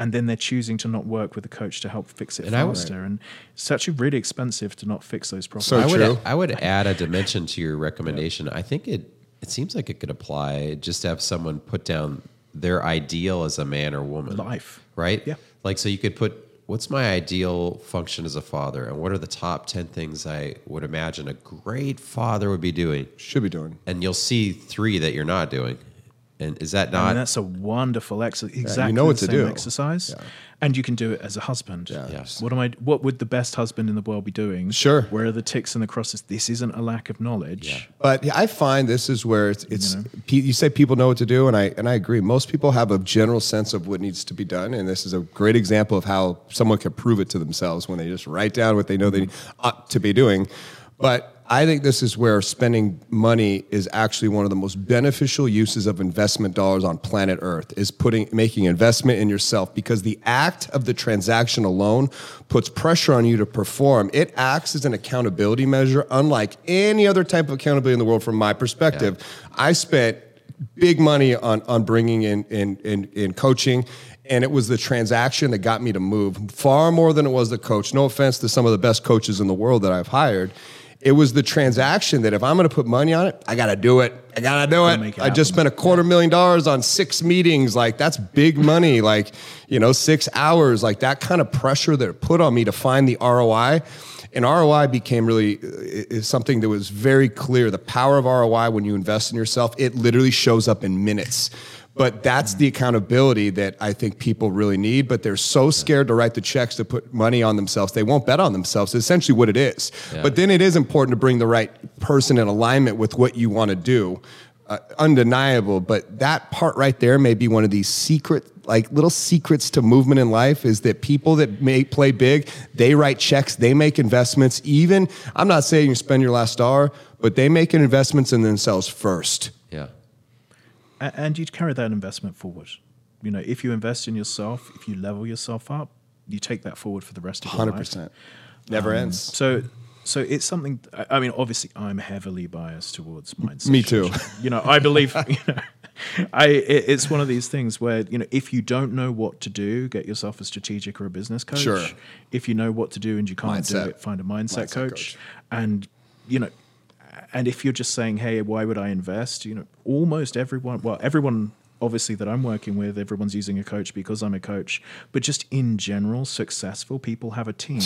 and then they're choosing to not work with a coach to help fix it and faster. Would, and it's actually really expensive to not fix those problems. So I true. would I would add a dimension to your recommendation. Yeah. I think it it seems like it could apply just to have someone put down their ideal as a man or woman. Life. Right? Yeah. Like so you could put what's my ideal function as a father and what are the top 10 things I would imagine a great father would be doing? Should be doing. And you'll see three that you're not doing. And is that not? I mean, that's a wonderful exercise. Exactly, yeah, you know what to do. Exercise, yeah. and you can do it as a husband. Yeah. Yes. What am I? What would the best husband in the world be doing? Sure. Where are the ticks and the crosses? This isn't a lack of knowledge. Yeah. But I find this is where it's. it's you, know? you say people know what to do, and I and I agree. Most people have a general sense of what needs to be done, and this is a great example of how someone can prove it to themselves when they just write down what they know they mm-hmm. ought to be doing. But I think this is where spending money is actually one of the most beneficial uses of investment dollars on planet Earth is putting making investment in yourself because the act of the transaction alone puts pressure on you to perform. It acts as an accountability measure unlike any other type of accountability in the world from my perspective. Yeah. I spent big money on on bringing in in in, in coaching And it was the transaction that got me to move far more than it was the coach. No offense to some of the best coaches in the world that I've hired. It was the transaction that if I'm going to put money on it, I got to do it. I got to do it. it I just spent a quarter million dollars on six meetings. Like that's big money. Like, you know, six hours, like that kind of pressure that it put on me to find the ROI. And ROI became really uh, is something that was very clear. The power of ROI when you invest in yourself, it literally shows up in minutes. But that's the accountability that I think people really need. But they're so scared to write the checks to put money on themselves. They won't bet on themselves. It's essentially what it is. Yeah. But then it is important to bring the right person in alignment with what you want to do. Uh, undeniable. But that part right there may be one of these secret, like little secrets to movement in life is that people that may play big, they write checks, they make investments. Even, I'm not saying you spend your last dollar, but they make investments in themselves first. And you'd carry that investment forward. You know, if you invest in yourself, if you level yourself up, you take that forward for the rest of your life. 100%. Never Um, ends. So, so it's something. I I mean, obviously, I'm heavily biased towards mindset. Me too. You know, I believe. You know, I it, it's one of these things where you know, if you don't know what to do, get yourself a strategic or a business coach. Sure. If you know what to do and you can't Mindset. do it, find a mindset, Mindset coach. coach. And you know, and if you're just saying, "Hey, why would I invest?" You know, almost everyone. Well, everyone. Obviously, that I'm working with, everyone's using a coach because I'm a coach. But just in general, successful people have a team.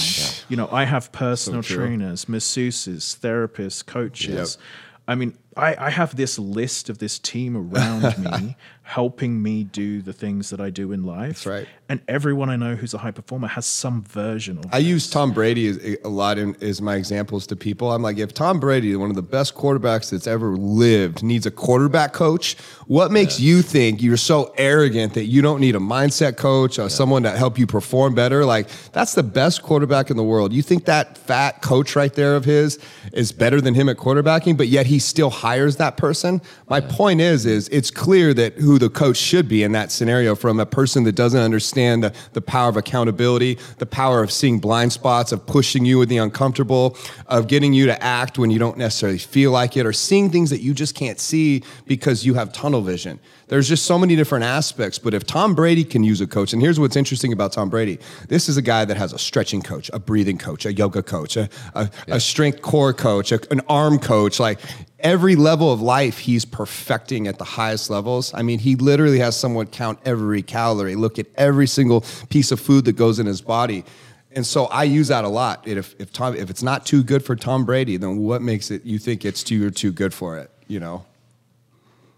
You know, I have personal true. trainers, masseuses, therapists, coaches. Yep. I mean, I, I have this list of this team around me helping me do the things that I do in life. That's right. And everyone I know who's a high performer has some version of I use Tom Brady as- eh, a lot in, as my examples to people. I'm like, if Tom Brady, one of the best quarterbacks that's ever lived, needs a quarterback coach, what makes you think you're so arrogant that you don't need a mindset coach or someone to help you perform better? Like, that's the best quarterback in the world. You think that fat coach right there of his is better than him at quarterbacking, but yet he's still hires that person? My point is, is it's clear that who the coach should be in that scenario from a person that doesn't understand the, the power of accountability, the power of seeing blind spots, of pushing you with the uncomfortable, of getting you to act when you don't necessarily feel like it, or seeing things that you just can't see because you have tunnel vision. There's just so many different aspects. But if Tom Brady can use a coach, and here's what's interesting about Tom Brady this is a guy that has a stretching coach, a breathing coach, a yoga coach, a, a, a strength core coach, a, an arm coach. Like every level of life, he's perfecting at the highest levels. I mean, he literally has someone count every calorie, look at every single piece of food that goes in his body. And so I use that a lot. If, if Tom, if it's not too good for Tom Brady, then what makes it you think it's too or too good for it? You know,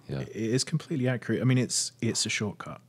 Yeah. it is completely accurate. I mean, it's it's a shortcut.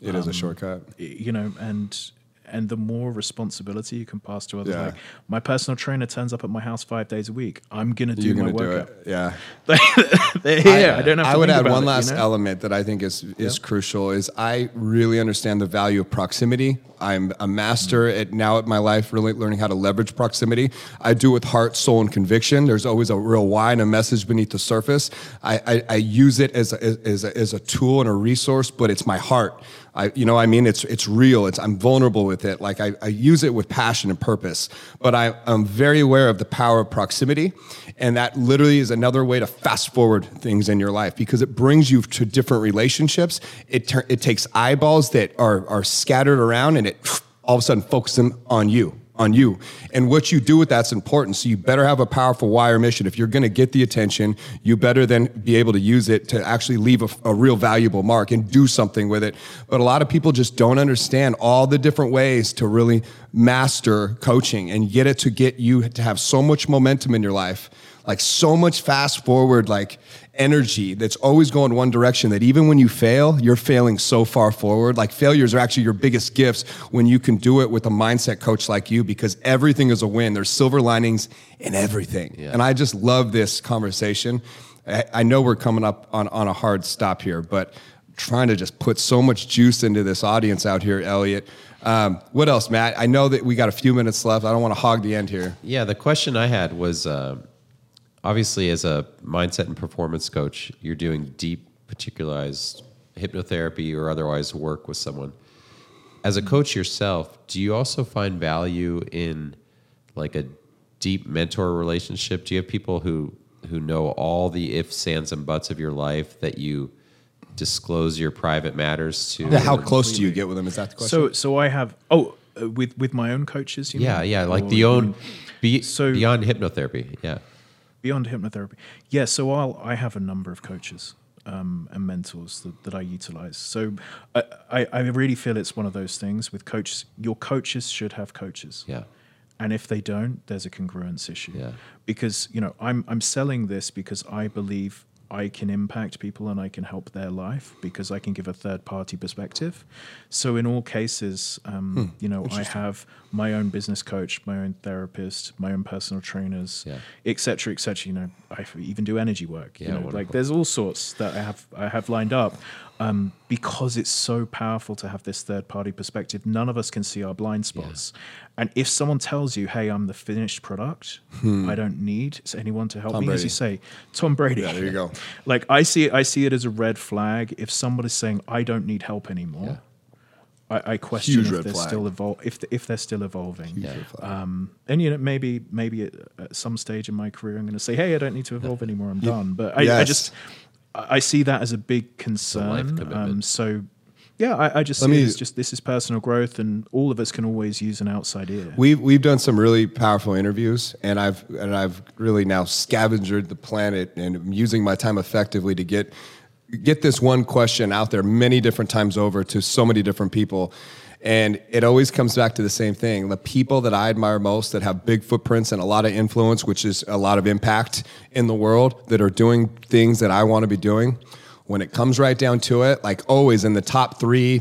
it is a um, shortcut. you know, and and the more responsibility you can pass to others. Yeah. Like my personal trainer turns up at my house five days a week. I'm gonna do You're my gonna do workout. it. Yeah. They're here. I, don't have I would add one it, last you know? element that I think is is crucial is I really understand the value of proximity. I'm a master Mm. at now at my life really learning how to leverage proximity. I do it with heart, soul, and conviction. There's always a real why and a message beneath the surface. I, I, I use it as a, as, a, as a tool and a resource, but it's my heart. I, you know, I mean, it's it's real. It's I'm vulnerable with it. Like I, I use it with passion and purpose. But I, I'm very aware of the power of proximity, and that literally is another way to fast forward things in your life because it brings you to different relationships. It tur- it takes eyeballs that are are scattered around, and it all of a sudden focuses them on you on you. And what you do with that's important. So you better have a powerful or mission. If you're going to get the attention, you better then be able to use it to actually leave a, a real valuable mark and do something with it. But a lot of people just don't understand all the different ways to really master coaching and get it to get you to have so much momentum in your life, like so much fast forward, like energy that's always going one direction that even when you fail, you're failing so far forward. Like failures are actually your biggest gifts when you can do it with a mindset coach like you because everything is a win. There's silver linings in everything. Yeah. And I just love this conversation. I, I know we're coming up on, on a hard stop here, but trying to just put so much juice into this audience out here, Elliot. Um, what else, Matt? I know that we got a few minutes left. I don't want to hog the end here. Yeah, the question I had was uh, obviously, as a mindset and performance coach, you're doing deep, particularized hypnotherapy or otherwise work with someone. As a coach yourself, do you also find value in like a deep mentor relationship? Do you have people who who know all the ifs, ands, and buts of your life that you disclose your private matters to? How close do you get with them? Is that the question? So so I have oh uh, with with my own coaches. You yeah, mean? yeah, like Or the you own be, So- beyond hypnotherapy. Yeah, beyond hypnotherapy. Yeah, so I'll I have a number of coaches um, and mentors that, that I utilize. So I, I I really feel it's one of those things with coaches. Your coaches should have coaches. yeah, And if they don't, there's a congruence issue. Yeah. Because, you know, I'm I'm selling this because I believe I can impact people and I can help their life because I can give a third party perspective. So in all cases, um, you know, I have my own business coach, my own therapist, my own personal trainers, Yeah. etc. cetera, et cetera. You know, I even do energy work. Yeah, you know, wonderful. like there's all sorts that I have I have lined up um, because it's so powerful to have this third party perspective. None of us can see our blind spots, and if someone tells you, "Hey, I'm the finished product. I don't need anyone to help Hmm. Tom me," as you say, Tom Brady. Yeah, there you go. like I see it, I see it as a red flag if somebody's saying, "I don't need help anymore." I, I question Huge if they're flag. still evol- if if they're still evolving. Yeah. Um, and you know, maybe maybe at, at some stage in my career, I'm going to say, "Hey, I don't need to evolve anymore. I'm done." But I, I just I I see that as a big concern. Um, so yeah, I, I just Let see me- it as just this is personal growth, and all of us can always use an outside ear. We've we've done some really powerful interviews, and I've and I've really now scavenged the planet and I'm using my time effectively to get get this one question out there many different times over to so many different people. And it always comes back to the same thing. The people that I admire most that have big footprints and a lot of influence, which is a lot of impact in the world, that are doing things that I want to be doing, when it comes right down to it, like always in the top three,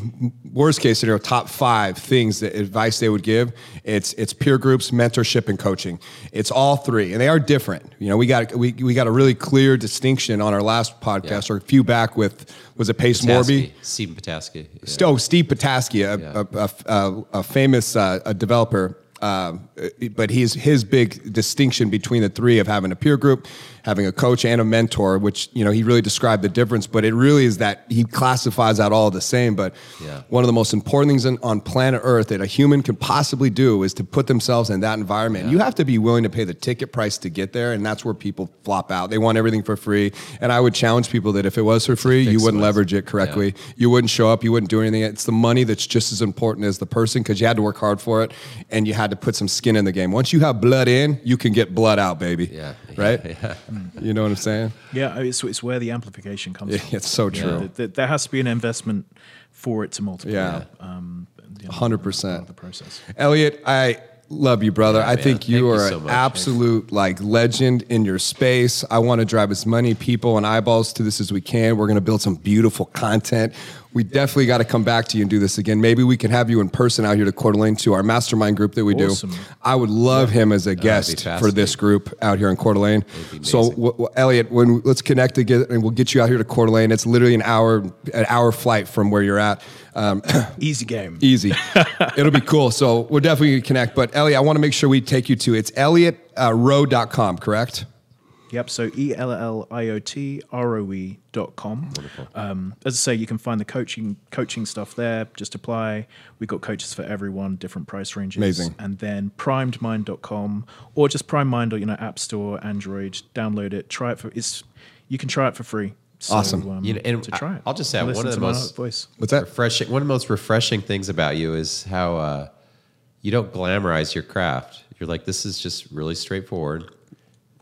worst case scenario, top five things that advice they would give, it's it's peer groups, mentorship, and coaching. It's all three, and they are different. You know, we got we, we got a really clear distinction on our last podcast Yeah. or a few back with was it Pace Morby? Stephen Pataski. Yeah. Oh, Steve Pataski, a, Yeah. a, a, a, famous uh, a developer. Um, but he's his big distinction between the three of having a peer group, having a coach, and a mentor, which you know he really described the difference. But it really is that he classifies that all the same. But Yeah. one of the most important things in, on planet Earth that a human can possibly do is to put themselves in that environment. You have to be willing to pay the ticket price to get there, and that's where people flop out. They want everything for free, and I would challenge people that if it was for free, you wouldn't leverage it correctly. You wouldn't show up. You wouldn't do anything. It's the money that's just as important as the person because you had to work hard for it and you had to put some skin in the game. Once you have blood in, you can get blood out, baby. Yeah, Right? yeah. You know what I'm saying? yeah, it's, it's where the amplification comes Yeah, from. it's so true. Th- th- there has to be an investment for it to multiply. Yeah. Um, you know, 100%. part of The process. Elliot, I love you, brother. I man. think you Thank you are so an much. absolute like legend in your space. I want to drive as many people and eyeballs to this as we can. We're going to build some beautiful content. We definitely got to come back to you and do this again. Maybe we can have you in person out here to Coeur d'Alene to our mastermind group that we Awesome. do. I would love him as a guest for this group out here in Coeur d'Alene. So, w- w- Elliot, when let's connect again, and we'll get you out here to Coeur d'Alene. It's literally an hour, an hour flight from where you're at. Um, Easy game. Easy. It'll be cool. So we're definitely going to connect. But Elliot, I want to make sure we take you to it's elliotroe.com, correct? Yep. So E L L I O T R O E dot com. Um, as I say, you can find the coaching coaching stuff there. Just apply. We've got coaches for everyone, different price ranges. Amazing. And then primedmind.com or just Prime Mind or you know App Store, Android. Download it. Try it for it's. You can try it for free. So, Awesome. Um, You know, and to try it. I'll just say one of the most- voice. What's that? refreshing. One of the most refreshing things about you is how uh, you don't glamorize your craft. You're like, this is just really straightforward.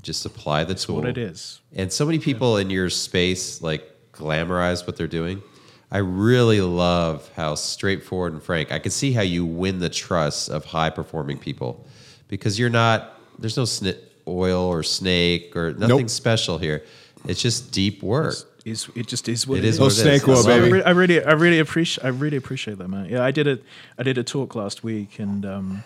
Just apply the tool. What it is. And so many people in your space like glamorize what they're doing. I really love how straightforward and frank. I can see how you win the trust of high performing people because you're not. There's no sni- oil or snake or nothing Nope. special here. It's just deep work. Is it just is what It it is is. what Oh, it is. snake I oil, baby. I, re- I really, I really appreciate, I really appreciate that, man. Yeah, I did a, I did a talk last week, and um,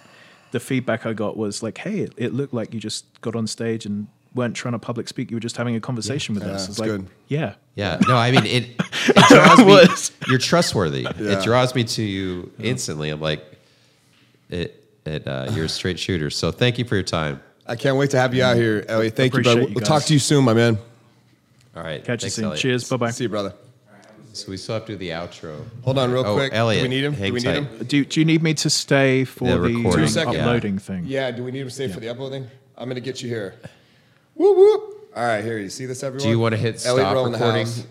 the feedback I got was like, "Hey, it, it looked like you just got on stage and weren't trying to public speak. You were just having a conversation with Yeah, us." It's like, good. yeah, Yeah, no, I mean it. It draws me. You're trustworthy. Yeah. It draws me to you instantly. I'm like, it. It. Uh, you're a straight shooter. So thank you for your time. I can't wait to have you out here, Elliot. Thank you, Appreciate brother. you We'll talk to you soon, my man. All right. catch thanks, you soon. Elliot. Cheers. Bye bye. See you, brother. So we still have to do the outro. Hold on, real Oh, quick. Elliot, do we need him? do we need him? Do, do you need me to stay for The the, recording, Two seconds. uploading thing? Yeah, do we need him to stay for the uploading? I'm going to get you here. Whoop, whoop. All right, here. You see this, everyone? Do you want to hit Elliot stop Roe in the recording? house.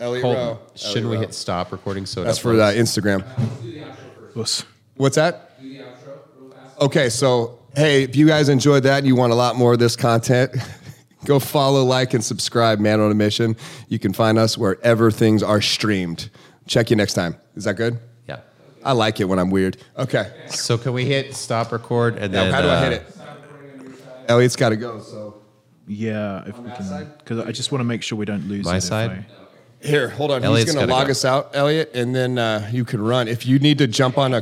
Elliot Colton, Roe. shouldn't Elliot we Roe. hit stop recording so That's for uh, uploads? Instagram. Us. What's that? Okay, so hey, if you guys enjoyed that and you want a lot more of this content, go follow, like, and subscribe, Man on a Mission. You can find us wherever things are streamed. Check you next time. Is that good? Yeah. I like it when I'm weird. Okay. So can we hit stop record and Now, then how do I uh, hit it? Elliot's got to go. So Yeah, if we can, because I just want to make sure we don't lose My it if side? I- here, hold on. Elliot's He's going to gotta log go. us out, Elliot, and then uh, you can run. If you need to jump on a Yeah,